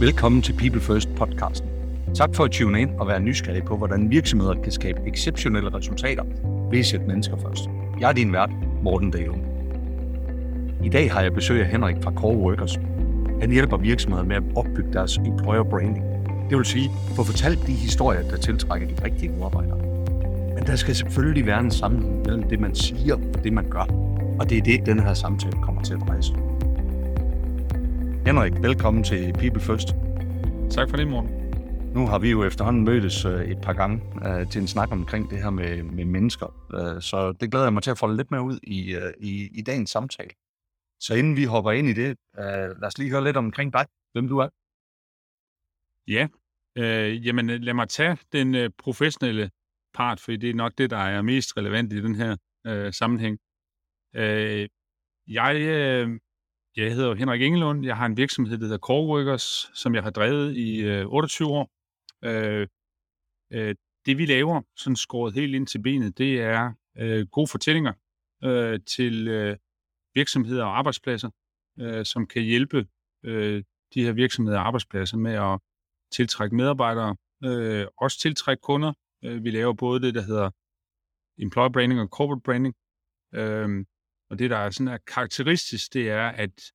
Velkommen til People First podcasten. Tak for at tune ind og være nysgerrig på, hvordan virksomheder kan skabe exceptionelle resultater ved at sætte mennesker først. Jeg er din vært, Morten Dale. I dag har jeg besøg af Henrik fra Core Workers. Han hjælper virksomheder med at opbygge deres employer branding. Det vil sige, få fortalt de historier, der tiltrækker de rigtige medarbejdere. Men der skal selvfølgelig være en sammenhæng mellem det, man siger og det, man gør. Og det er det, den her samtale kommer til at dreje sig Henrik, velkommen til People First. Tak for det, Morten. Nu har vi jo efterhånden mødtes øh, et par gange uh, til en snak omkring det her med, med mennesker, uh, så det glæder jeg mig til at folde lidt mere ud i, i, i dagens samtale. Så inden vi hopper ind i det, uh, lad os lige høre lidt omkring dig, hvem du er. Ja, øh, jamen lad mig tage den øh, professionelle part, for det er nok det, der er mest relevant i den her øh, sammenhæng. Øh, jeg, øh, jeg hedder Henrik Engelund. Jeg har en virksomhed, der hedder Coreworkers, som jeg har drevet i øh, 28 år. Øh, øh, det vi laver, sådan skåret helt ind til benet, det er øh, gode fortællinger øh, til øh, virksomheder og arbejdspladser, øh, som kan hjælpe øh, de her virksomheder og arbejdspladser med at tiltrække medarbejdere, øh, også tiltrække kunder. Øh, vi laver både det, der hedder employer branding og corporate branding. Øh, og det, der er sådan er karakteristisk, det er, at,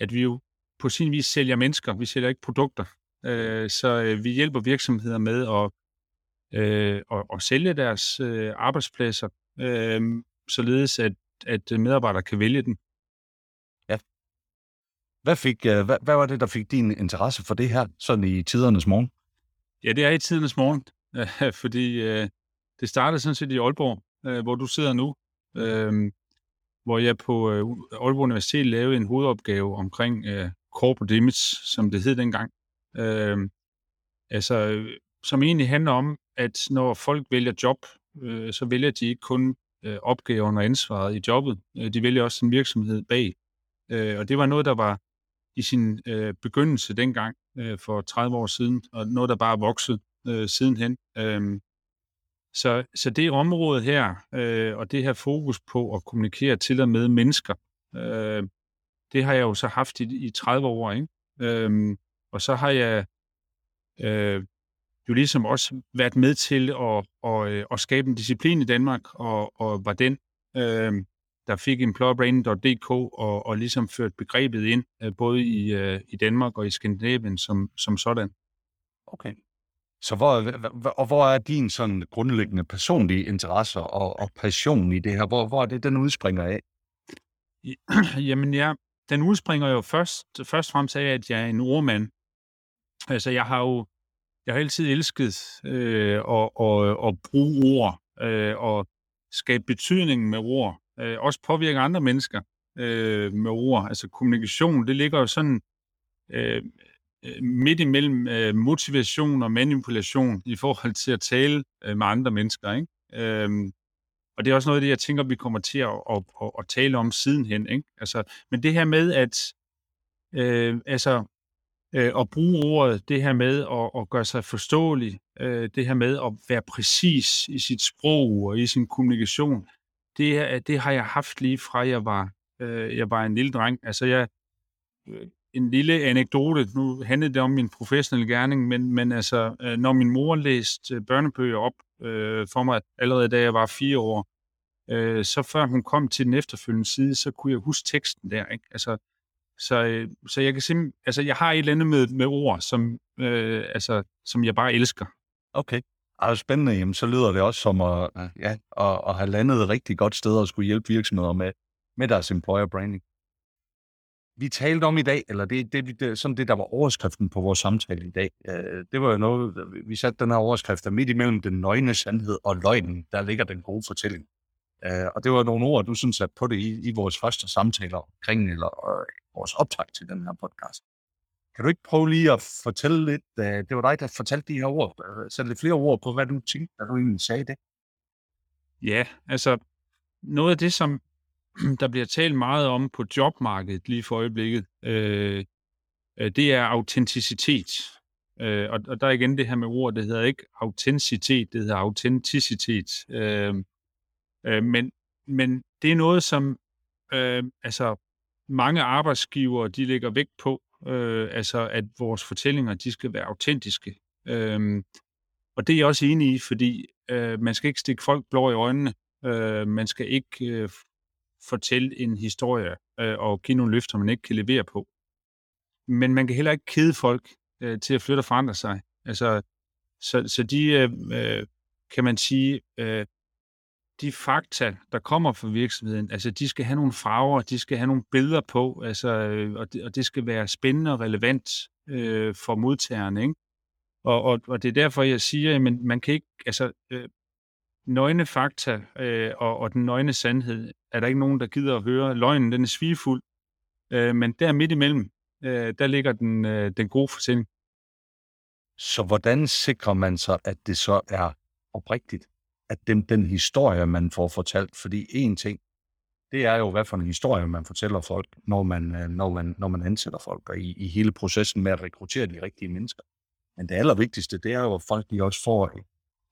at vi jo på sin vis sælger mennesker. Vi sælger ikke produkter. Øh, så øh, vi hjælper virksomheder med at, øh, at, at sælge deres øh, arbejdspladser, øh, således at, at medarbejdere kan vælge den. Ja. Hvad, fik, øh, hvad, hvad var det, der fik din interesse for det her, sådan i tidernes morgen? Ja, det er i tidernes morgen, fordi øh, det startede sådan set i Aalborg, øh, hvor du sidder nu. Øh, hvor jeg på øh, Aalborg Universitet lavede en hovedopgave omkring øh, corporate image, som det hed dengang. Øh, altså, som egentlig handler om, at når folk vælger job, øh, så vælger de ikke kun øh, opgaven og ansvaret i jobbet. Øh, de vælger også en virksomhed bag. Øh, og det var noget, der var i sin øh, begyndelse dengang øh, for 30 år siden, og noget, der bare er vokset øh, sidenhen. Øh, så, så det område her, øh, og det her fokus på at kommunikere til og med mennesker, øh, det har jeg jo så haft i, i 30 år, ikke? Øh, og så har jeg øh, jo ligesom også været med til at, at, øh, at skabe en disciplin i Danmark, og, og var den, øh, der fik employerbranding.dk og, og ligesom ført begrebet ind, øh, både i, øh, i Danmark og i Skandinavien som, som sådan. Okay. Så hvor, og hvor er din sådan grundlæggende personlige interesser og, og passion i det her? Hvor, hvor er det, den udspringer af? Jamen ja, den udspringer jo først, først og fremmest af, at jeg er en ordmand. Altså jeg har jo jeg har altid elsket øh, at, at, at bruge ord øh, og skabe betydning med ord. Øh, også påvirke andre mennesker øh, med ord. Altså kommunikation, det ligger jo sådan Øh, Øh, midt imellem øh, motivation og manipulation i forhold til at tale øh, med andre mennesker. Ikke? Øhm, og det er også noget af det, jeg tænker, vi kommer til at, at, at, at tale om sidenhen. Ikke? Altså, men det her med at, øh, altså, øh, at bruge ordet, det her med at, at gøre sig forståelig, øh, det her med at være præcis i sit sprog og i sin kommunikation, det, det har jeg haft lige fra jeg var, øh, jeg var en lille dreng. Altså jeg, øh, en lille anekdote. Nu handlede det om min professionelle gerning, men, men altså, øh, når min mor læste øh, børnebøger op øh, for mig, allerede da jeg var fire år, øh, så før hun kom til den efterfølgende side, så kunne jeg huske teksten der. Ikke? Altså, så, øh, så jeg kan simpelthen, altså, jeg har et eller andet med, med ord, som, øh, altså, som jeg bare elsker. Okay. er spændende. Jamen, så lyder det også som at, ja, at, at have landet et rigtig godt sted og skulle hjælpe virksomheder med, med deres employer branding vi talte om i dag, eller det, det, det, sådan det, der var overskriften på vores samtale i dag, øh, det var jo noget, vi satte den her overskrift, der midt imellem den nøgne sandhed og løgnen, der ligger den gode fortælling. Øh, og det var nogle ord, du sådan satte på det i, i vores første samtaler omkring, eller øh, vores optag til den her podcast. Kan du ikke prøve lige at fortælle lidt, øh, det var dig, der fortalte de her ord, øh, sætte lidt flere ord på, hvad du tænkte, da du egentlig sagde det? Ja, altså noget af det, som der bliver talt meget om på jobmarkedet lige for øjeblikket, øh, det er autenticitet. Øh, og, og der er igen det her med ord, det hedder ikke autenticitet, det hedder autenticitet. Øh, øh, men, men det er noget, som øh, altså mange arbejdsgivere de lægger vægt på, øh, altså at vores fortællinger, de skal være autentiske. Øh, og det er jeg også enig i, fordi øh, man skal ikke stikke folk blå i øjnene. Øh, man skal ikke øh, fortælle en historie øh, og give nogle løfter, man ikke kan levere på. Men man kan heller ikke kede folk øh, til at flytte og forandre sig. Altså, så, så de, øh, øh, kan man sige, øh, de fakta, der kommer fra virksomheden, altså de skal have nogle farver, de skal have nogle billeder på, altså, øh, og, det, og det skal være spændende og relevant øh, for modtageren. Ikke? Og, og, og det er derfor, jeg siger, at man, man kan ikke, altså øh, nøgne fakta øh, og, og den nøgne sandhed, er der ikke nogen, der gider at høre. Løgnen, den er svigefuld, øh, men der midt imellem, øh, der ligger den, øh, den gode fortælling. Så hvordan sikrer man sig, at det så er oprigtigt? At den, den historie, man får fortalt, fordi en ting, det er jo, hvad for en historie, man fortæller folk, når man, øh, når man, når man ansætter folk, og i, i hele processen med at rekruttere de rigtige mennesker. Men det allervigtigste, det er jo, at folk de også får en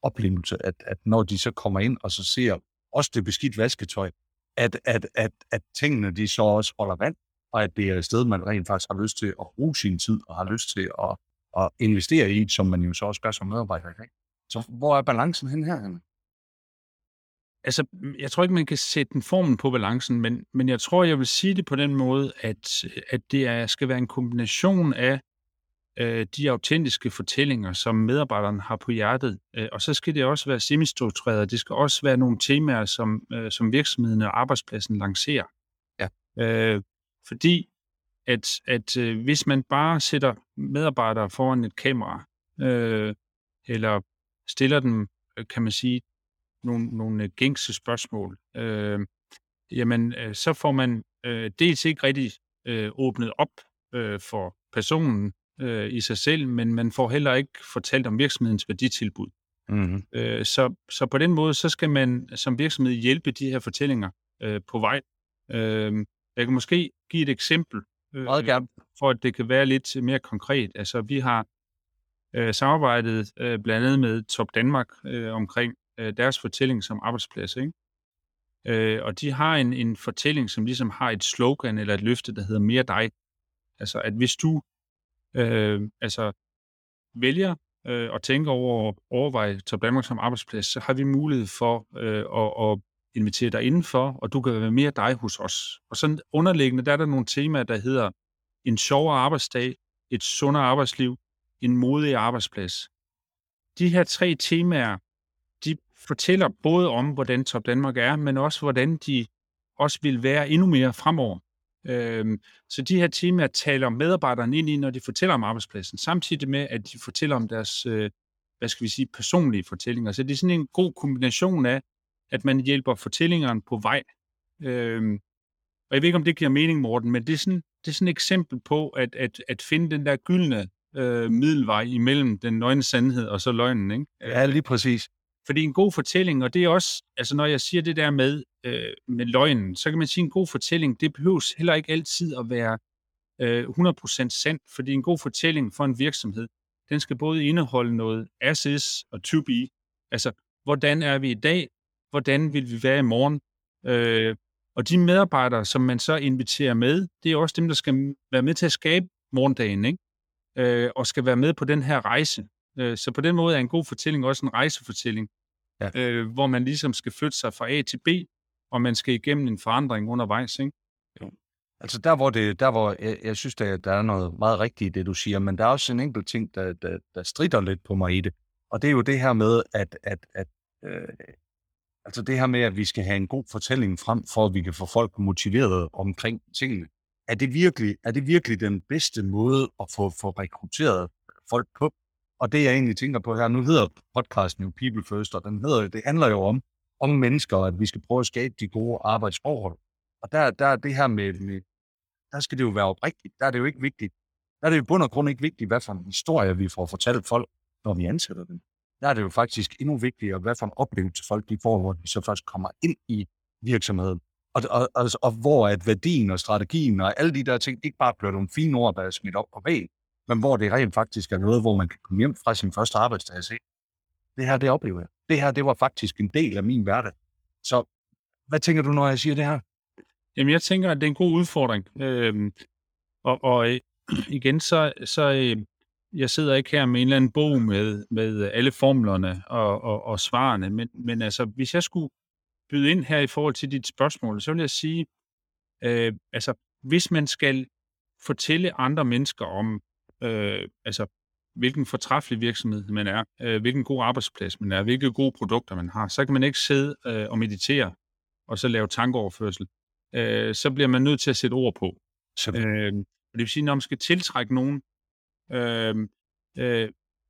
oplevelse, at, at når de så kommer ind og så ser også det beskidt vasketøj, at, at, at, at tingene de så også holder vand, og at det er et sted, man rent faktisk har lyst til at bruge sin tid, og har lyst til at, at investere i, som man jo så også gør som medarbejder i dag. Så hvor er balancen hen her? Henne? Altså, jeg tror ikke, man kan sætte en formen på balancen, men, men jeg tror, jeg vil sige det på den måde, at, at det er, skal være en kombination af øh, de autentiske fortællinger, som medarbejderne har på hjertet. Øh, og så skal det også være semistruktureret. Det skal også være nogle temaer, som, øh, som virksomheden og arbejdspladsen lancerer. Ja. Øh, fordi at, at øh, hvis man bare sætter medarbejdere foran et kamera, øh, eller stiller dem, øh, kan man sige, nogle, nogle gængse spørgsmål, øh, jamen øh, så får man øh, dels ikke rigtig øh, åbnet op øh, for personen øh, i sig selv, men man får heller ikke fortalt om virksomhedens værditilbud. Mm-hmm. Øh, så, så på den måde, så skal man som virksomhed hjælpe de her fortællinger øh, på vej. Øh, jeg kan måske give et eksempel, øh, for at det kan være lidt mere konkret. Altså, vi har øh, samarbejdet øh, blandt andet med Top Danmark øh, omkring øh, deres fortælling som arbejdsplads. Ikke? Øh, og de har en, en fortælling, som ligesom har et slogan eller et løfte, der hedder mere dig. Altså, at hvis du øh, altså, vælger øh, at tænke over og overveje Top Danmark som arbejdsplads, så har vi mulighed for øh, at, at invitere dig indenfor, og du kan være mere dig hos os. Og sådan underliggende, der er der nogle temaer, der hedder en sjovere arbejdsdag, et sundere arbejdsliv, en modig arbejdsplads. De her tre temaer, de fortæller både om, hvordan Top Danmark er, men også hvordan de også vil være endnu mere fremover. Øhm, så de her temaer taler medarbejderne ind i, når de fortæller om arbejdspladsen, samtidig med, at de fortæller om deres, øh, hvad skal vi sige, personlige fortællinger. Så det er sådan en god kombination af, at man hjælper fortællingerne på vej. Øhm, og jeg ved ikke, om det giver mening, Morten, men det er sådan, det er sådan et eksempel på at, at, at finde den der gyldne øh, middelvej imellem den nøgne sandhed og så løgnen. Ikke? Ja, lige præcis. Fordi en god fortælling, og det er også, altså når jeg siger det der med, øh, med løgnen, så kan man sige, at en god fortælling, det behøves heller ikke altid at være øh, 100% sandt, fordi en god fortælling for en virksomhed, den skal både indeholde noget as is og to be, altså hvordan er vi i dag, hvordan vil vi være i morgen, øh, og de medarbejdere, som man så inviterer med, det er også dem, der skal være med til at skabe morgendagen, ikke? Øh, og skal være med på den her rejse. Øh, så på den måde er en god fortælling også en rejsefortælling, ja. øh, hvor man ligesom skal flytte sig fra A til B, og man skal igennem en forandring undervejs. Ikke? Jo. Altså der, hvor, det, der, hvor jeg, jeg synes, der, der er noget meget rigtigt i det, du siger, men der er også en enkelt ting, der, der, der strider lidt på mig i det, og det er jo det her med, at, at, at øh, altså det her med, at vi skal have en god fortælling frem, for at vi kan få folk motiveret omkring tingene. Er det virkelig, er det virkelig den bedste måde at få, få rekrutteret folk på? Og det, jeg egentlig tænker på her, nu hedder podcasten jo People First, og den hedder, det handler jo om, om mennesker, at vi skal prøve at skabe de gode arbejdsforhold. Og der, der er det her med, med, der skal det jo være oprigtigt. Der er det jo ikke vigtigt. Der er det jo i bund og grund ikke vigtigt, hvad for en historie vi får fortalt folk, når vi ansætter dem. Der er det jo faktisk endnu vigtigere, hvad for en oplevelse folk de får, hvor de så først kommer ind i virksomheden. Og, og, og, og hvor at værdien og strategien og alle de der ting ikke bare bliver nogle fine ord, der er smidt op på væggen, men hvor det rent faktisk er noget, hvor man kan komme hjem fra sin første arbejdsdag og se, det her, det oplever jeg. Det her, det var faktisk en del af min hverdag. Så hvad tænker du, når jeg siger det her? Jamen, jeg tænker, at det er en god udfordring. Øhm, og, og øh, igen, så, så øh, jeg sidder ikke her med en eller anden bog med, med alle formlerne og, og, og svarene, men, men altså, hvis jeg skulle byde ind her i forhold til dit spørgsmål, så vil jeg sige, øh, altså, hvis man skal fortælle andre mennesker om, øh, altså, hvilken fortræffelig virksomhed man er, øh, hvilken god arbejdsplads man er, hvilke gode produkter man har, så kan man ikke sidde øh, og meditere og så lave tankeoverførsel. Øh, så bliver man nødt til at sætte ord på. Øh, det vil sige, når man skal tiltrække nogen, øh, øh,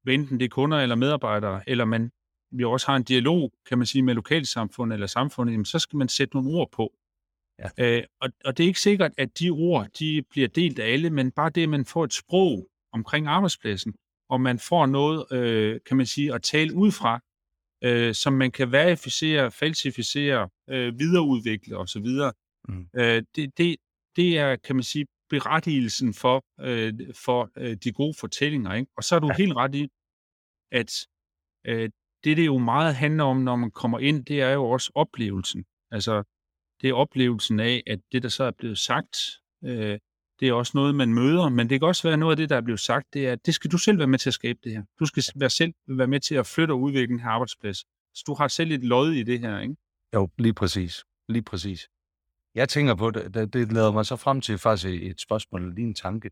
enten det er kunder eller medarbejdere, eller man vi også har en dialog, kan man sige, med lokalsamfundet eller samfundet, jamen, så skal man sætte nogle ord på. Ja. Øh, og, og det er ikke sikkert, at de ord de bliver delt af alle, men bare det, at man får et sprog omkring arbejdspladsen, og man får noget, øh, kan man sige, at tale ud fra, øh, som man kan verificere, falsificere, øh, videreudvikle osv. Mm. Øh, det, det, det er, kan man sige, berettigelsen for, øh, for øh, de gode fortællinger. Ikke? Og så er du ja. helt ret i, at øh, det, det jo meget handler om, når man kommer ind, det er jo også oplevelsen. Altså, det er oplevelsen af, at det, der så er blevet sagt, øh, det er også noget, man møder, men det kan også være noget af det, der er blevet sagt, det er, at det skal du selv være med til at skabe det her. Du skal være selv være med til at flytte og udvikle den her arbejdsplads. Så du har selv et lod i det her, ikke? Jo, lige præcis. Lige præcis. Jeg tænker på det, det, lader leder mig så frem til faktisk et spørgsmål lige en tanke.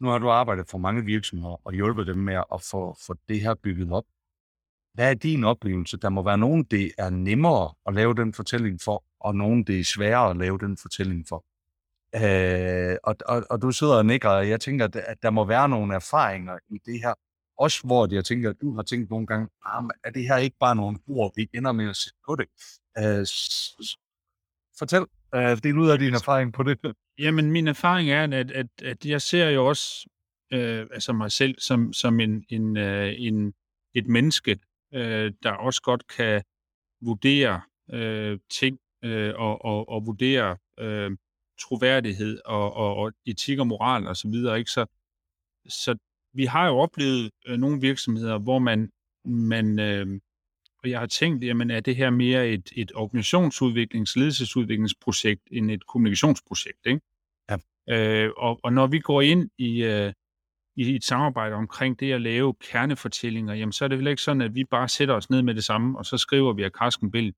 Nu har du arbejdet for mange virksomheder og hjulpet dem med at få, få det her bygget op. Hvad er din oplevelse? Der må være nogen, det er nemmere at lave den fortælling for, og nogen, det er sværere at lave den fortælling for. Øh, og, og, og du sidder og nikker, og jeg tænker, at der må være nogle erfaringer i det her. Også hvor jeg tænker, at du har tænkt nogle gange, ah, er det her ikke bare nogle ord, vi ender med at sætte på det? Øh, fortæl, øh, del ud af din erfaring på det. Jamen, min erfaring er, at, at, at jeg ser jo også øh, altså mig selv som, som en, en, øh, en, et menneske, øh, der også godt kan vurdere øh, ting øh, og, og, og vurdere øh, troværdighed og, og, og etik og moral og så videre. Ikke? Så, så vi har jo oplevet øh, nogle virksomheder, hvor man, man øh, og jeg har tænkt, jamen er det her mere et, et organisationsudviklings-, ledelsesudviklingsprojekt end et kommunikationsprojekt, ikke? Ja. Øh, og, og når vi går ind i, øh, i et samarbejde omkring det at lave kernefortællinger, jamen så er det vel ikke sådan, at vi bare sætter os ned med det samme, og så skriver vi af Karsken Bill.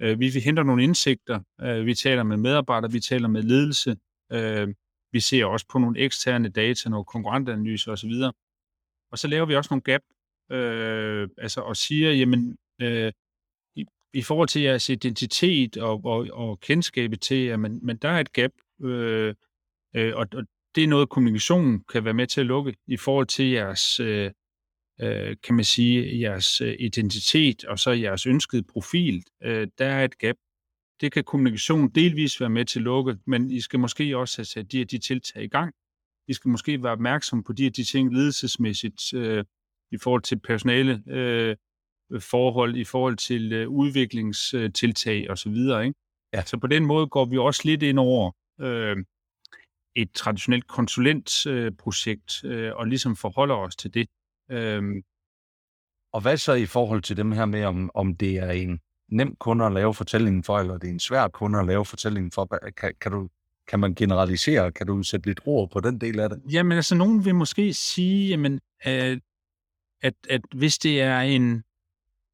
Øh, vi, vi henter nogle indsigter, øh, vi taler med medarbejdere, vi taler med ledelse, øh, vi ser også på nogle eksterne data, nogle konkurrentanalyser osv. Og så laver vi også nogle gap, øh, altså og siger, jamen, øh, i, i forhold til jeres identitet og, og, og kendskabet til, jamen, men der er et gap, øh, øh, og, og det er noget, kommunikationen kan være med til at lukke i forhold til jeres, øh, øh, kan man sige, jeres øh, identitet og så jeres ønskede profil. Øh, der er et gap. Det kan kommunikation delvis være med til at lukke, men I skal måske også have sat de her de tiltag i gang. I skal måske være opmærksom på de her de ting ledelsesmæssigt øh, i forhold til personale øh, forhold, i forhold til øh, udviklingstiltag osv. Ikke? Ja. Så på den måde går vi også lidt ind over øh, et traditionelt konsulentprojekt øh, og ligesom forholder os til det. Øhm. Og hvad så i forhold til dem her med, om, om det er en nem kunde at lave fortællingen for, eller det er en svær kunde at lave fortællingen for? Kan, kan, du, kan man generalisere? Kan du sætte lidt ord på den del af det? Jamen altså, nogen vil måske sige, jamen, at, at, at hvis det er en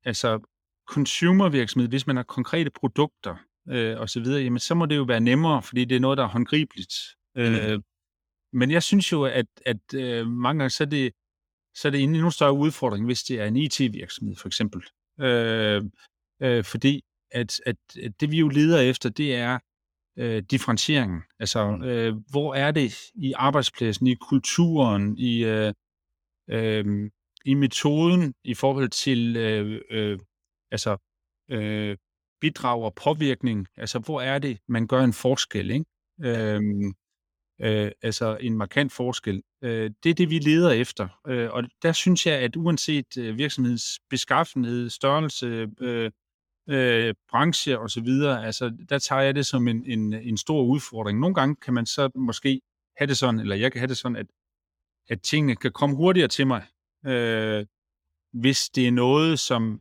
altså consumervirksomhed, hvis man har konkrete produkter øh, og så videre, jamen så må det jo være nemmere, fordi det er noget, der er håndgribeligt. Mm. Øh, men jeg synes jo, at, at øh, mange gange så er det, så er det en endnu større udfordring, hvis det er en IT-virksomhed for eksempel. Øh, øh, fordi at, at, at det vi jo leder efter, det er øh, differentieringen. Altså, øh, hvor er det i arbejdspladsen, i kulturen, i, øh, øh, i metoden i forhold til øh, øh, altså, øh, bidrag og påvirkning? Altså, hvor er det, man gør en forskel? Ikke? Øh, øh, altså en markant forskel. Øh, det er det, vi leder efter. Øh, og der synes jeg, at uanset øh, virksomhedens beskaffenhed, størrelse, øh, øh, branche osv., altså der tager jeg det som en, en, en stor udfordring. Nogle gange kan man så måske have det sådan, eller jeg kan have det sådan, at, at tingene kan komme hurtigere til mig, øh, hvis det er noget, som,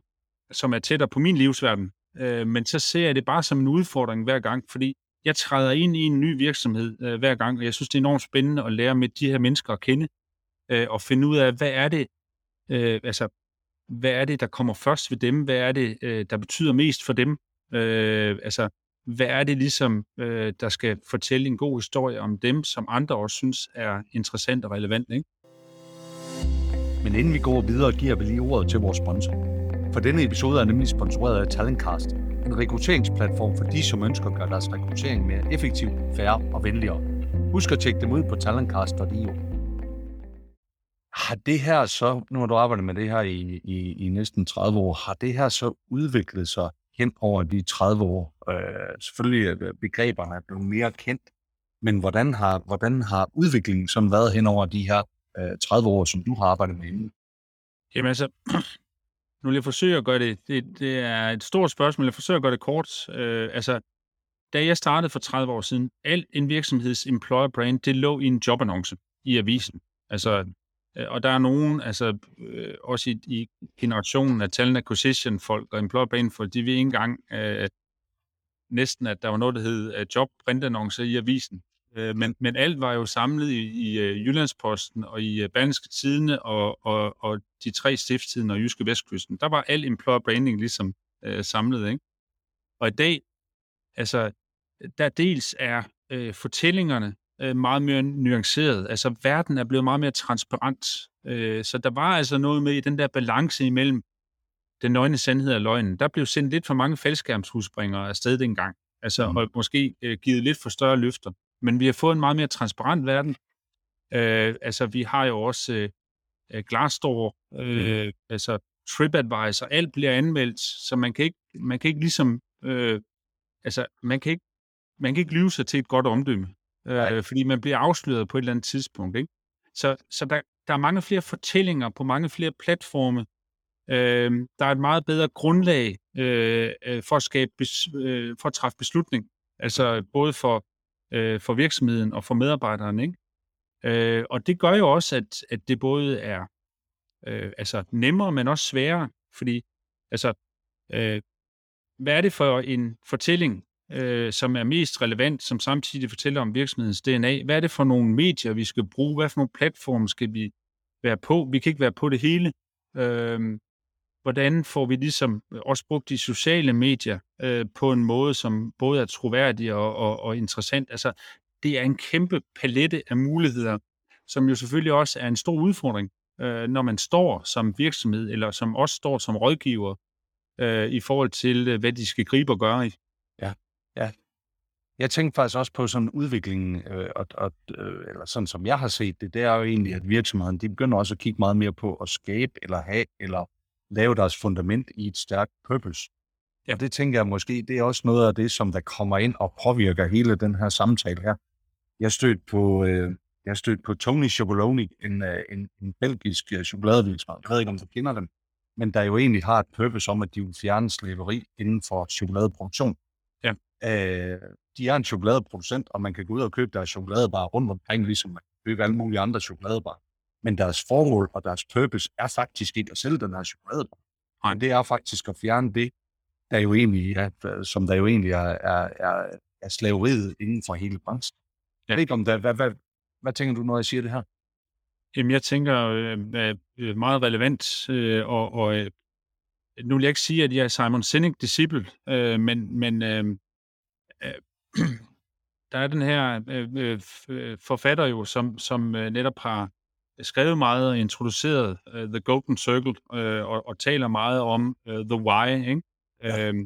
som er tættere på min livsverden. Øh, men så ser jeg det bare som en udfordring hver gang, fordi jeg træder ind i en ny virksomhed øh, hver gang, og jeg synes, det er enormt spændende at lære med de her mennesker at kende, øh, og finde ud af, hvad er det, øh, altså, hvad er det, der kommer først ved dem? Hvad er det, øh, der betyder mest for dem? Øh, altså, hvad er det ligesom, øh, der skal fortælle en god historie om dem, som andre også synes er interessant og relevant, ikke? Men inden vi går videre, giver vi lige ordet til vores sponsor. For denne episode er nemlig sponsoreret af Talentcast, en rekrutteringsplatform for de, som ønsker at gøre deres rekruttering mere effektiv, færre og venligere. Husk at tjekke dem ud på talentcast.io. Har det her så, nu har du arbejdet med det her i, i, i næsten 30 år, har det her så udviklet sig hen over de 30 år? Øh, selvfølgelig er begreberne er blevet mere kendt, men hvordan har, hvordan har udviklingen sådan været hen over de her øh, 30 år, som du har arbejdet med inden? Jamen altså, nu vil jeg forsøge at gøre det, det, det er et stort spørgsmål, jeg forsøger at gøre det kort. Øh, altså, da jeg startede for 30 år siden, al en virksomheds employer brand, det lå i en jobannonce i avisen. Altså, øh, og der er nogen, altså øh, også i, i generationen af talent acquisition folk og employer brand folk, de ved ikke engang øh, næsten, at der var noget, der hed øh, uh, job i avisen. Øh, men, men alt var jo samlet i, i uh, Jyllandsposten og i uh, Berlingske Tidene og, og, og de tre stiftstiden og Jyske Vestkysten. Der var al employer branding ligesom uh, samlet. Ikke? Og i dag, altså, der dels er uh, fortællingerne uh, meget mere nuanceret. Altså, verden er blevet meget mere transparent. Uh, så der var altså noget med i den der balance imellem den nøgne sandhed og løgnen. Der blev sendt lidt for mange faldskærmshusspringere afsted dengang. Altså, mm. og måske uh, givet lidt for større løfter. Men vi har fået en meget mere transparent verden. Øh, altså, vi har jo også øh, Glassdoor, øh, mm. altså TripAdvisor, alt bliver anmeldt, så man kan ikke, man kan ikke ligesom, øh, altså, man kan ikke, man kan ikke lyve sig til et godt omdømme, øh, fordi man bliver afsløret på et eller andet tidspunkt, ikke? Så, så der, der er mange flere fortællinger på mange flere platforme. Øh, der er et meget bedre grundlag øh, øh for at skabe, bes, øh, for at træffe beslutning. Altså både for øh, for virksomheden og for medarbejderen. Ikke? Øh, og det gør jo også, at, at det både er øh, altså nemmere, men også sværere, fordi altså, øh, hvad er det for en fortælling, øh, som er mest relevant, som samtidig fortæller om virksomhedens DNA? Hvad er det for nogle medier, vi skal bruge? Hvad for nogle platforme skal vi være på? Vi kan ikke være på det hele. Øh, hvordan får vi ligesom øh, også brugt de sociale medier øh, på en måde, som både er troværdig og, og, og interessant. Altså, det er en kæmpe palette af muligheder, som jo selvfølgelig også er en stor udfordring, øh, når man står som virksomhed, eller som også står som rådgiver, øh, i forhold til, øh, hvad de skal gribe og gøre i. Ja, ja. Jeg tænkte faktisk også på sådan udviklingen, øh, og, og, øh, eller sådan som jeg har set det, det er jo egentlig, at virksomheden, de begynder også at kigge meget mere på at skabe, eller have, eller lave deres fundament i et stærkt purpose. Ja. Og det tænker jeg måske, det er også noget af det, som der kommer ind og påvirker hele den her samtale her. Jeg stødt på, øh, jeg stødt på Tony Chocoloni, en, øh, en, en belgisk øh, chokoladevirksomhed. Jeg ved ikke, om du kender dem, men der jo egentlig har et purpose om, at de vil fjerne slaveri inden for chokoladeproduktion. Ja. Øh, de er en chokoladeproducent, og man kan gå ud og købe deres chokoladebar rundt omkring, ligesom man kan købe alle mulige andre chokoladebar. Men deres formål og deres purpose er faktisk ikke at sælge den her chokolade. Nej. Det er faktisk at fjerne det, der jo egentlig er, som der jo egentlig er, er, er, er slaveriet inden for hele branchen. Ja. Jeg ved ikke om det, hvad, hvad, hvad tænker du, når jeg siger det her? Jamen, jeg tænker øh, øh, meget relevant, øh, og, og øh, nu vil jeg ikke sige, at jeg er Simon Sinek disciple, øh, men, men øh, øh, der er den her øh, øh, forfatter jo, som, som øh, netop har skrevet meget og introduceret uh, The Golden Circle uh, og, og taler meget om uh, The Why. Ikke? Ja. Uh,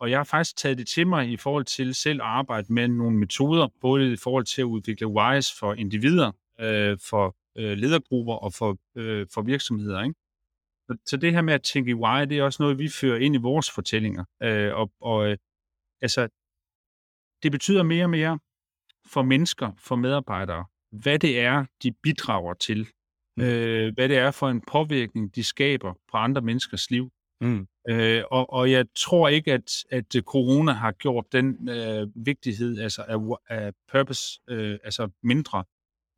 og jeg har faktisk taget det til mig i forhold til selv at arbejde med nogle metoder, både i forhold til at udvikle whys for individer, uh, for uh, ledergrupper og for, uh, for virksomheder. Ikke? Så, så det her med at tænke i why, det er også noget, vi fører ind i vores fortællinger. Uh, og og uh, altså, det betyder mere og mere for mennesker, for medarbejdere, hvad det er, de bidrager til. Mm. Øh, hvad det er for en påvirkning, de skaber på andre menneskers liv. Mm. Øh, og, og jeg tror ikke, at, at corona har gjort den øh, vigtighed altså af, af purpose øh, altså mindre.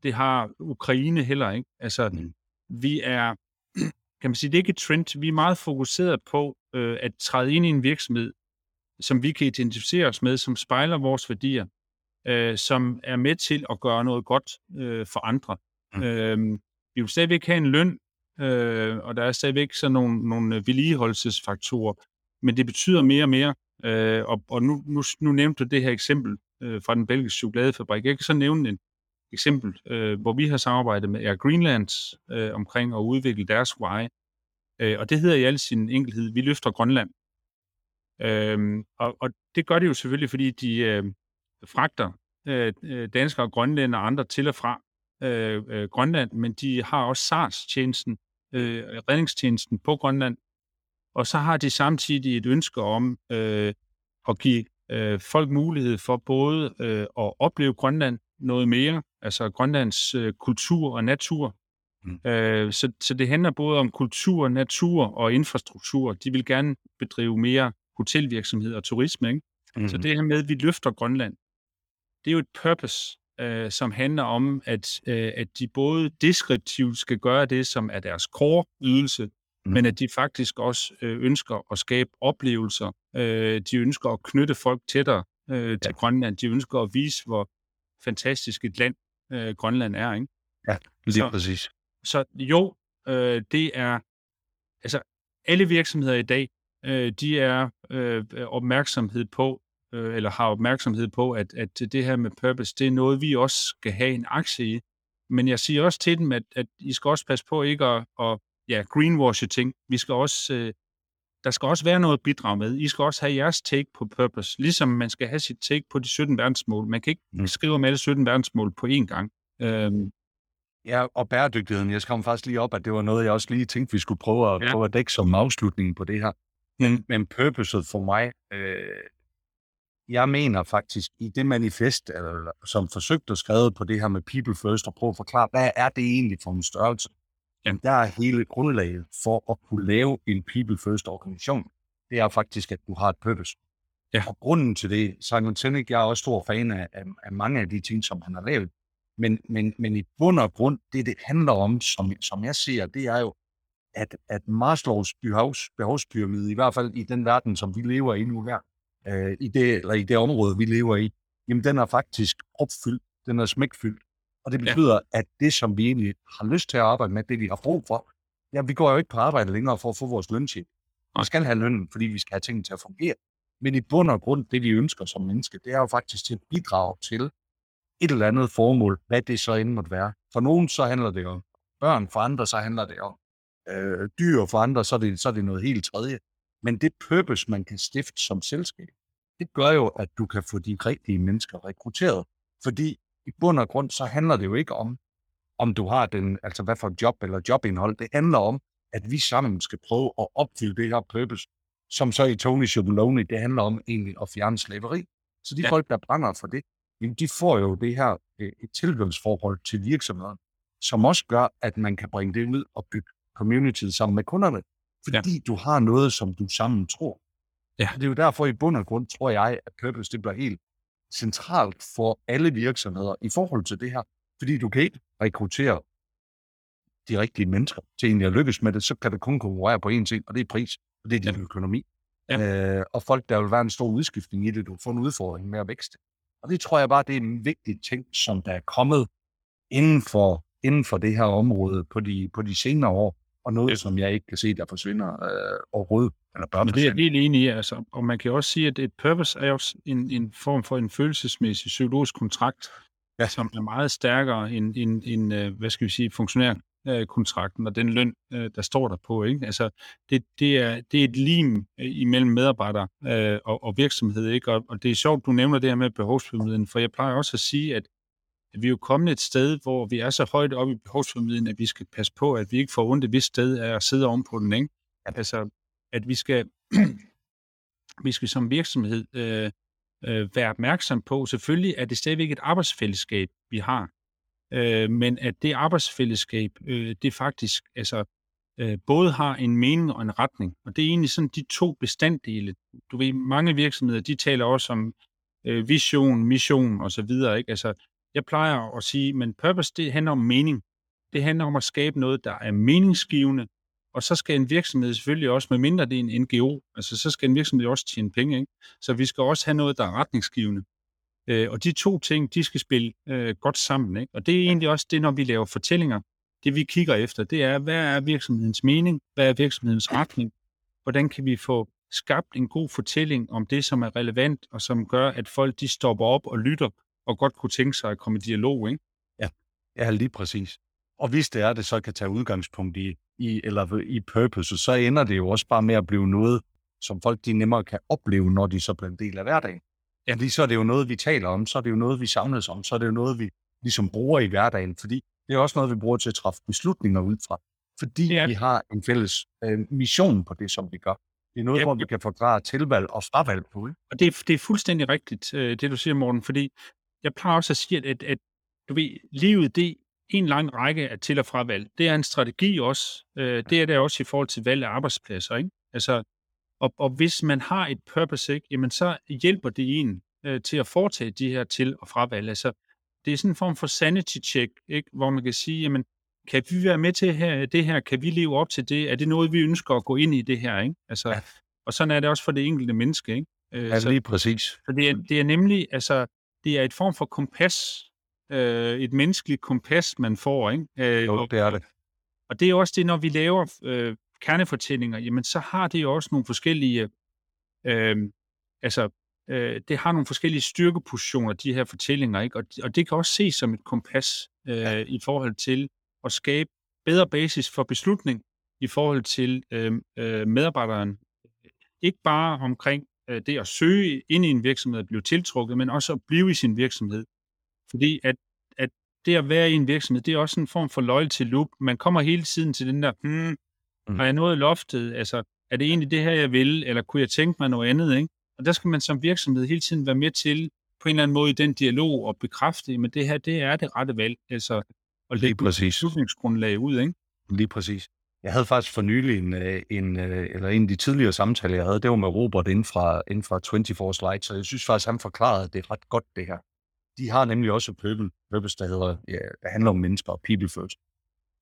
Det har Ukraine heller ikke. Altså, mm. vi er, kan man sige, det er ikke et trend. Vi er meget fokuseret på øh, at træde ind i en virksomhed, som vi kan identificere os med, som spejler vores værdier, øh, som er med til at gøre noget godt øh, for andre. Mm. Øh, vi vil stadigvæk have en løn, øh, og der er stadigvæk sådan nogle, nogle vedligeholdelsesfaktorer, men det betyder mere og mere. Øh, og og nu, nu, nu nævnte du det her eksempel øh, fra den belgiske chokoladefabrik. Jeg kan så nævne et eksempel, øh, hvor vi har samarbejdet med Air Greenland øh, omkring at udvikle deres why. Øh, og det hedder i al sin enkelhed, vi løfter Grønland. Øh, og, og det gør det jo selvfølgelig, fordi de øh, fragter øh, øh danskere og grønlænder og andre til og fra øh, øh, Grønland, men de har også SARS-tjenesten, øh, redningstjenesten på Grønland, og så har de samtidig et ønske om øh, at give øh, folk mulighed for både øh, at opleve Grønland noget mere, altså Grønlands øh, kultur og natur. Mm. Øh, så, så det handler både om kultur, natur og infrastruktur. De vil gerne bedrive mere hotelvirksomhed og turisme. Ikke? Mm. Så det her med, at vi løfter Grønland, det er jo et purpose, øh, som handler om, at, øh, at de både deskriptivt skal gøre det, som er deres core-ydelse, mm. men at de faktisk også øh, ønsker at skabe oplevelser. Øh, de ønsker at knytte folk tættere øh, til ja. Grønland. De ønsker at vise, hvor fantastisk et land øh, Grønland er. Ikke? Ja, lige så, præcis. Så jo, øh, det er... Altså, alle virksomheder i dag, øh, de er øh, opmærksomhed på, øh, eller har opmærksomhed på, at, at det her med purpose, det er noget, vi også skal have en aktie i. Men jeg siger også til dem, at, at I skal også passe på ikke at, at ja, greenwashe ting. Vi skal også, øh, der skal også være noget bidrag med. I skal også have jeres take på purpose, ligesom man skal have sit take på de 17 verdensmål. Man kan ikke mm. skrive om alle 17 verdensmål på én gang. Øhm. Ja, og bæredygtigheden. Jeg skrev faktisk lige op, at det var noget, jeg også lige tænkte, vi skulle prøve at, ja. prøve at dække som afslutning på det her. Men, men purposet for mig, øh, jeg mener faktisk, i det manifest, eller, som forsøgte at skrive på det her med People First, og prøve at forklare, hvad er det egentlig for en størrelse? Jamen, der er hele grundlaget for at kunne lave en People First organisation. Det er faktisk, at du har et purpose. Ja. Og grunden til det, Simon Sinek, jeg er også stor fan af, af, af mange af de ting, som han har lavet. Men, men, men i bund og grund, det det handler om, som, som jeg ser, det er jo, at, at Maslows behovs, behovspyramide, i hvert fald i den verden, som vi lever i nu her, øh, i, det, eller i det område, vi lever i, jamen den er faktisk opfyldt, den er smækfyldt. Og det betyder, ja. at det, som vi egentlig har lyst til at arbejde med, det vi har brug for, ja, vi går jo ikke på arbejde længere for at få vores løntjek. Vi skal have lønnen, fordi vi skal have tingene til at fungere. Men i bund og grund, det vi ønsker som menneske, det er jo faktisk til at bidrage til et eller andet formål, hvad det så end måtte være. For nogen så handler det om børn, for andre så handler det om øh, dyr, for andre så er, det, så er det noget helt tredje. Men det purpose, man kan stifte som selskab, det gør jo, at du kan få de rigtige mennesker rekrutteret. Fordi i bund og grund, så handler det jo ikke om, om du har den, altså hvad for et job eller jobindhold. Det handler om, at vi sammen skal prøve at opfylde det her purpose, som så i Tony Chocolonely, det handler om egentlig at fjerne slaveri. Så de ja. folk, der brænder for det, jamen de får jo det her øh, et tilhørsforhold til virksomheden, som også gør, at man kan bringe det ud og bygge communityet sammen med kunderne. Fordi ja. du har noget, som du sammen tror. Ja. Det er jo derfor i bund og grund, tror jeg, at purpose det bliver helt centralt for alle virksomheder i forhold til det her. Fordi du kan ikke rekruttere de rigtige mennesker til egentlig at lykkes med det, så kan det kun konkurrere på én ting, og det er pris, og det er din ja. økonomi. Ja. Øh, og folk, der vil være en stor udskiftning i det, du får en udfordring med at vækste. Og det tror jeg bare, det er en vigtig ting, som der er kommet inden for, inden for det her område på de, på de senere år, og noget, som jeg ikke kan se, der forsvinder øh, overhovedet. Eller bør Men det er jeg helt enig i, altså. Og man kan også sige, at et purpose er også en, en form for en følelsesmæssig psykologisk kontrakt, ja. som er meget stærkere end, end, end øh, hvad skal vi sige, funktionær kontrakten og den løn, øh, der står der på. Ikke? Altså, det, det, er, det er et lim øh, imellem medarbejdere øh, og, og virksomhed. Ikke? Og, og det er sjovt, du nævner det her med behovsformidlen, for jeg plejer også at sige, at vi er jo kommet et sted, hvor vi er så højt oppe i behovsformidlen, at vi skal passe på, at vi ikke får ondt et vist sted af at sidde oven på den. Ikke? Altså, at vi skal, vi skal som virksomhed øh, øh, være opmærksom på, selvfølgelig er det stadigvæk et arbejdsfællesskab, vi har, øh, men at det arbejdsfællesskab, øh, det faktisk altså, øh, både har en mening og en retning. Og det er egentlig sådan de to bestanddele. Du ved, mange virksomheder, de taler også om øh, vision, mission og så videre. Ikke? Altså, jeg plejer at sige, men purpose, det handler om mening. Det handler om at skabe noget, der er meningsgivende, og så skal en virksomhed selvfølgelig også, med mindre det er en NGO, altså så skal en virksomhed også tjene penge, ikke? Så vi skal også have noget, der er retningsgivende. Øh, og de to ting, de skal spille øh, godt sammen. Ikke? Og det er egentlig også det, når vi laver fortællinger. Det vi kigger efter, det er, hvad er virksomhedens mening? Hvad er virksomhedens retning? Hvordan kan vi få skabt en god fortælling om det, som er relevant, og som gør, at folk de stopper op og lytter, og godt kunne tænke sig at komme i dialog, ikke? Ja, ja lige præcis. Og hvis det er, det så kan tage udgangspunkt i, i, eller i purpose, så ender det jo også bare med at blive noget, som folk de nemmere kan opleve, når de så bliver en del af hverdagen. Ja, fordi så er det jo noget, vi taler om, så er det jo noget, vi savnes om, så er det jo noget, vi ligesom bruger i hverdagen, fordi det er også noget, vi bruger til at træffe beslutninger ud fra, fordi ja. vi har en fælles øh, mission på det, som vi gør. Det er noget, ja, hvor vi kan forklare tilvalg og fravalg på. Ikke? Og det er, det er fuldstændig rigtigt, øh, det du siger, Morten, fordi jeg plejer også at sige, at, at du ved, livet det er en lang række af til- og fravalg. Det er en strategi også. Øh, det er det også i forhold til valg af arbejdspladser. Ikke? Altså, og, og hvis man har et purpose, ikke, jamen så hjælper det en øh, til at foretage de her til- og fravalg. Altså, det er sådan en form for sanity check, ikke? hvor man kan sige, jamen, kan vi være med til her, det her? Kan vi leve op til det? Er det noget, vi ønsker at gå ind i det her? Ikke? Altså, ja. Og sådan er det også for det enkelte menneske. Ikke? Øh, ja, så, lige præcis. Så det er, det er nemlig, altså, det er et form for kompas, øh, et menneskeligt kompas, man får. Ikke? Øh, jo, det er det. Og det er også det, når vi laver øh, kernefortællinger, jamen så har det jo også nogle forskellige, øh, altså øh, det har nogle forskellige styrkepositioner, de her fortællinger, ikke? Og, og det kan også ses som et kompas øh, ja. i forhold til at skabe bedre basis for beslutning i forhold til øh, øh, medarbejderen. Ikke bare omkring øh, det at søge ind i en virksomhed og blive tiltrukket, men også at blive i sin virksomhed. Fordi at, at det at være i en virksomhed, det er også en form for loyalty loop. Man kommer hele tiden til den der, hmm, mm. har jeg nået loftet? Altså, er det egentlig det her, jeg vil? Eller kunne jeg tænke mig noget andet? Ikke? Og der skal man som virksomhed hele tiden være med til på en eller anden måde i den dialog og bekræfte, men det her, det er det rette valg. Altså, og lægge præcis. beslutningsgrundlag ud, ikke? Lige præcis. Jeg havde faktisk for nylig en, øh, en, øh, eller en af de tidligere samtaler, jeg havde, det var med Robert inden fra, inden fra 24 Slides, så jeg synes faktisk, han forklarede det ret godt, det her. De har nemlig også et purpose, der hedder, ja, der handler om mennesker og people first.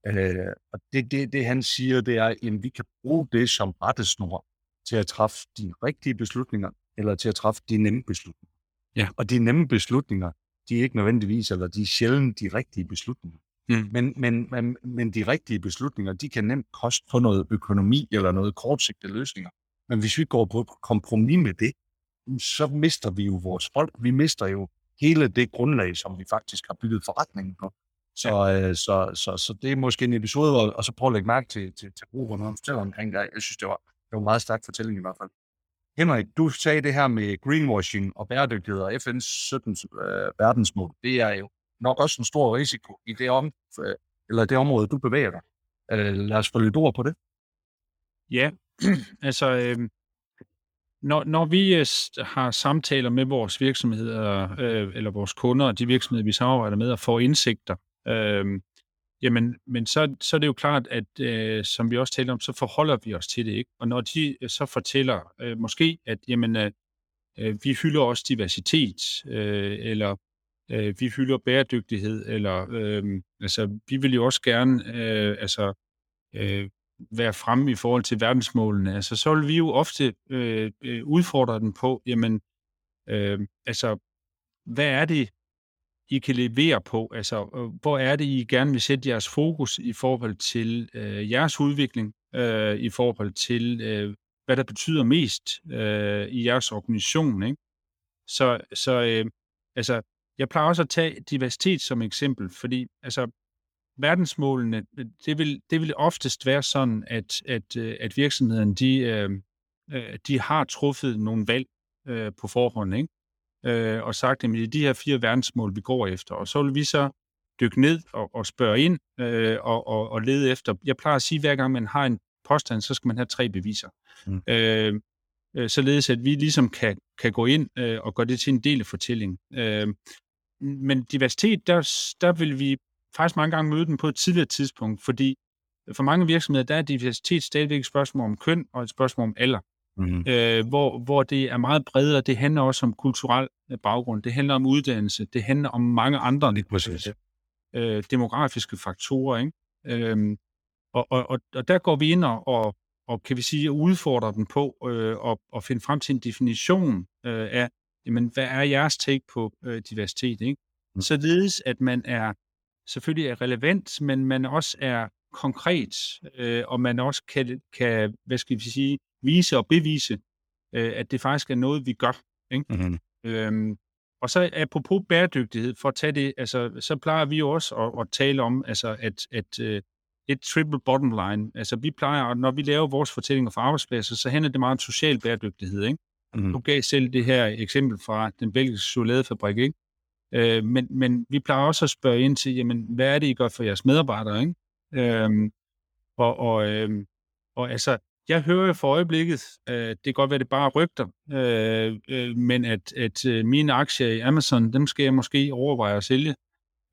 Øh, og det, det, det, han siger, det er, at vi kan bruge det som rettesnor til at træffe de rigtige beslutninger, eller til at træffe de nemme beslutninger. Ja. Og de nemme beslutninger, de er ikke nødvendigvis, eller de er sjældent de rigtige beslutninger. Mm. Men, men, men, men de rigtige beslutninger, de kan nemt koste på noget økonomi eller noget kortsigtede løsninger. Men hvis vi går på kompromis med det, så mister vi jo vores folk. Vi mister jo hele det grundlag, som vi faktisk har bygget forretningen på. Så, ja. øh, så, så, så det er måske en episode, og, og så prøve at lægge mærke til, til, til brugerne, han fortæller omkring det. Jeg synes, det var, det var en meget stærk fortælling i hvert fald. Henrik, du sagde det her med greenwashing og bæredygtighed og FN's 17 øh, verdensmål. Det er jo nok også en stor risiko i det, om, øh, eller det område, du bevæger dig. Øh, lad os få lidt ord på det. Ja, altså øh, når, når vi øh, har samtaler med vores virksomheder, øh, eller vores kunder, og de virksomheder, vi samarbejder med, og får indsigter, øh, jamen, men så, så er det jo klart, at øh, som vi også talte om, så forholder vi os til det, ikke? Og når de øh, så fortæller øh, måske, at jamen, øh, øh vi hylder også diversitet, øh, eller øh, vi hylder bæredygtighed, eller øh, altså, vi vil jo også gerne øh, altså, øh, være fremme i forhold til verdensmålene. Altså, så vil vi jo ofte øh, øh udfordre den på, jamen, øh, altså, hvad er det, I kan levere på? Altså, øh, hvor er det, I gerne vil sætte jeres fokus i forhold til øh, jeres udvikling, øh, i forhold til, øh, hvad der betyder mest øh, i jeres organisation, ikke? Så, så øh, altså, jeg plejer også at tage diversitet som eksempel, fordi altså, verdensmålene, det vil, det vil oftest være sådan, at, at, øh, at virksomheden, de, øh, øh, de har truffet nogle valg på forhånd, ikke? Øh, og sagt, at det er de her fire verdensmål, vi går efter. Og så vil vi så dykke ned og, og spørge ind øh, og, og, og lede efter. Jeg plejer at sige, at hver gang man har en påstand, så skal man have tre beviser. Mm. Øh, således at vi ligesom kan, kan gå ind øh, og gøre det til en del af fortællingen. Øh, men diversitet, der, der vil vi faktisk mange gange møde den på et tidligere tidspunkt, fordi for mange virksomheder, der er diversitet stadigvæk et spørgsmål om køn og et spørgsmål om alder. Mm-hmm. Øh, hvor, hvor det er meget bredere. Det handler også om kulturel øh, baggrund. Det handler om uddannelse. Det handler om mange andre øh, øh, demografiske faktorer. Ikke? Øh, og, og, og, og der går vi ind og, og, og kan vi sige, udfordrer den på øh, og, og finde frem til en definition øh, af, jamen, hvad er jeres take på øh, diversitet? Ikke? Mm. Således, at man er selvfølgelig er relevant, men man også er konkret, øh, og man også kan, kan, hvad skal vi sige, vise og bevise, øh, at det faktisk er noget, vi gør. Ikke? Mm-hmm. Øhm, og så apropos bæredygtighed, for at tage det, altså, så plejer vi jo også at, at tale om, altså, at, at øh, et triple bottom line. Altså, vi plejer, når vi laver vores fortællinger for arbejdspladser, så handler det meget om social bæredygtighed, ikke? Mm-hmm. Du gav selv det her eksempel fra den belgiske chokoladefabrik, ikke? Øh, men, men vi plejer også at spørge ind til, jamen, hvad er det, I gør for jeres medarbejdere, ikke? Øhm, og, og, øhm, og altså, jeg hører for øjeblikket, øh, det kan godt være, det bare er rygter, øh, øh, men at, at øh, mine aktier i Amazon, dem skal jeg måske overveje at sælge,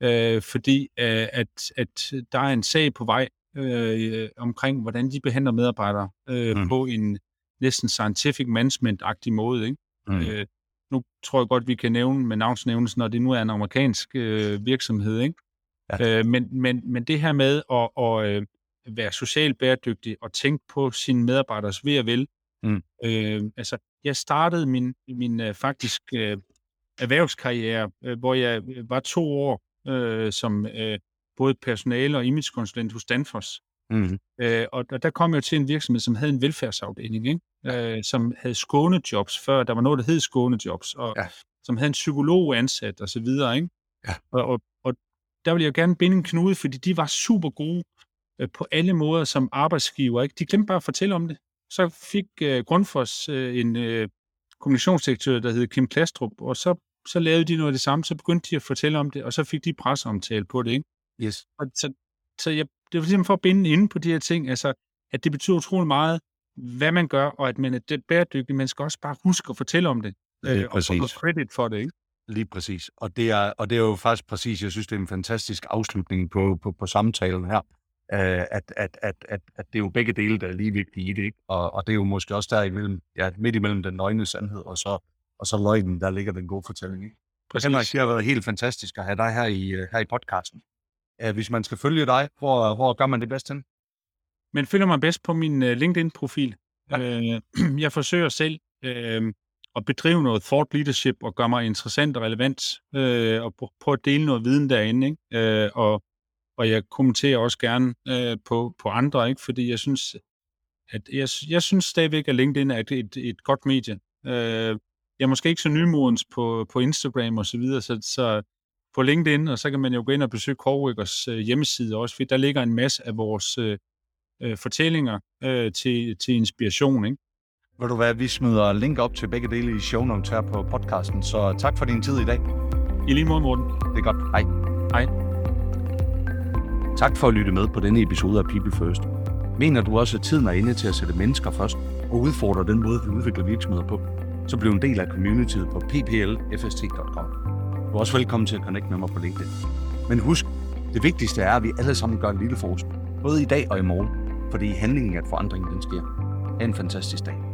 øh, fordi øh, at, at der er en sag på vej øh, omkring, hvordan de behandler medarbejdere øh, Mm. mm. på en næsten scientific management-agtig måde. Ikke? Mm. Øh, nu tror jeg godt, vi kan nævne med navnsnævnelsen, når det nu er en amerikansk øh, virksomhed. Ikke? Ja. Øh, men, men, men det her med at, at øh, være socialt bæredygtig og tænke på sine medarbejderes ved og vel. Mm. Øh, altså, jeg startede min, min øh, faktisk øh, erhvervskarriere, øh, hvor jeg var to år øh, som øh, både personale og imagekonsulent hos Danfoss. Mm-hmm. Øh, og, og der kom jeg til en virksomhed, som havde en velfærdsafdeling, ikke? Øh, som havde skånejobs før. Der var noget, der hed skånejobs, og Ja. som havde en psykolog ansat og så videre. Ikke? Ja. Og, og, og der ville jeg gerne binde en knude, fordi de var super gode øh, på alle måder som arbejdsgiver. Ikke? De glemte bare at fortælle om det. Så fik øh, Grundfos øh, en øh, kommunikationsdirektør, der hed Kim Klastrup, og så, så lavede de noget af det samme. Så begyndte de at fortælle om det, og så fik de presseomtale på det. Ikke? Yes. Og så, så jeg, det var simpelthen for at binde inde på de her ting, altså, at det betyder utrolig meget, hvad man gør, og at man er bæredygtig. Man skal også bare huske at fortælle om det, øh, og få credit for det. Ikke? Lige præcis. Og det, er, og det er jo faktisk præcis, jeg synes, det er en fantastisk afslutning på, på, på samtalen her. Uh, at, at, at, at, at det er jo begge dele, der er lige vigtige i det. Ikke? Og, og det er jo måske også der imellem, ja, midt imellem den nøgne sandhed, og så, og så løgnen, der ligger den gode fortælling. Ikke? Præcis. Henrik, det har været helt fantastisk at have dig her i, øh, her i podcasten. Hvis man skal følge dig, hvor, hvor gør man det bedst hen? Men følger mig bedst på min uh, LinkedIn-profil. Ja. Øh, jeg forsøger selv øh, at bedrive noget thought leadership og gøre mig interessant og relevant, øh, og prø- prøve at dele noget viden derinde. Ikke? Øh, og, og jeg kommenterer også gerne øh, på, på andre, ikke? fordi jeg synes, at jeg, jeg synes stadigvæk, at LinkedIn er et, et, et godt medie. Øh, jeg er måske ikke så nymodens på, på Instagram og så videre, så, så på LinkedIn, og så kan man jo gå ind og besøge Coworkers øh, hjemmeside også, fordi der ligger en masse af vores øh, øh, fortællinger øh, til, til inspiration. Ikke? Ved du hvad, vi smider link op til begge dele i show notes her på podcasten, så tak for din tid i dag. I lige måde, Morten. Det er godt. Hej. Hej. Tak for at lytte med på denne episode af People First. Mener du også, at tiden er inde til at sætte mennesker først og udfordre den måde, vi udvikler virksomheder på, så bliv en del af communityet på pplfst.com. Du er også velkommen til at connecte med mig på LinkedIn. Men husk, det vigtigste er, at vi alle sammen gør en lille forskel. Både i dag og i morgen. Fordi handlingen at forandringen, den sker. Ha' en fantastisk dag.